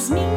as me.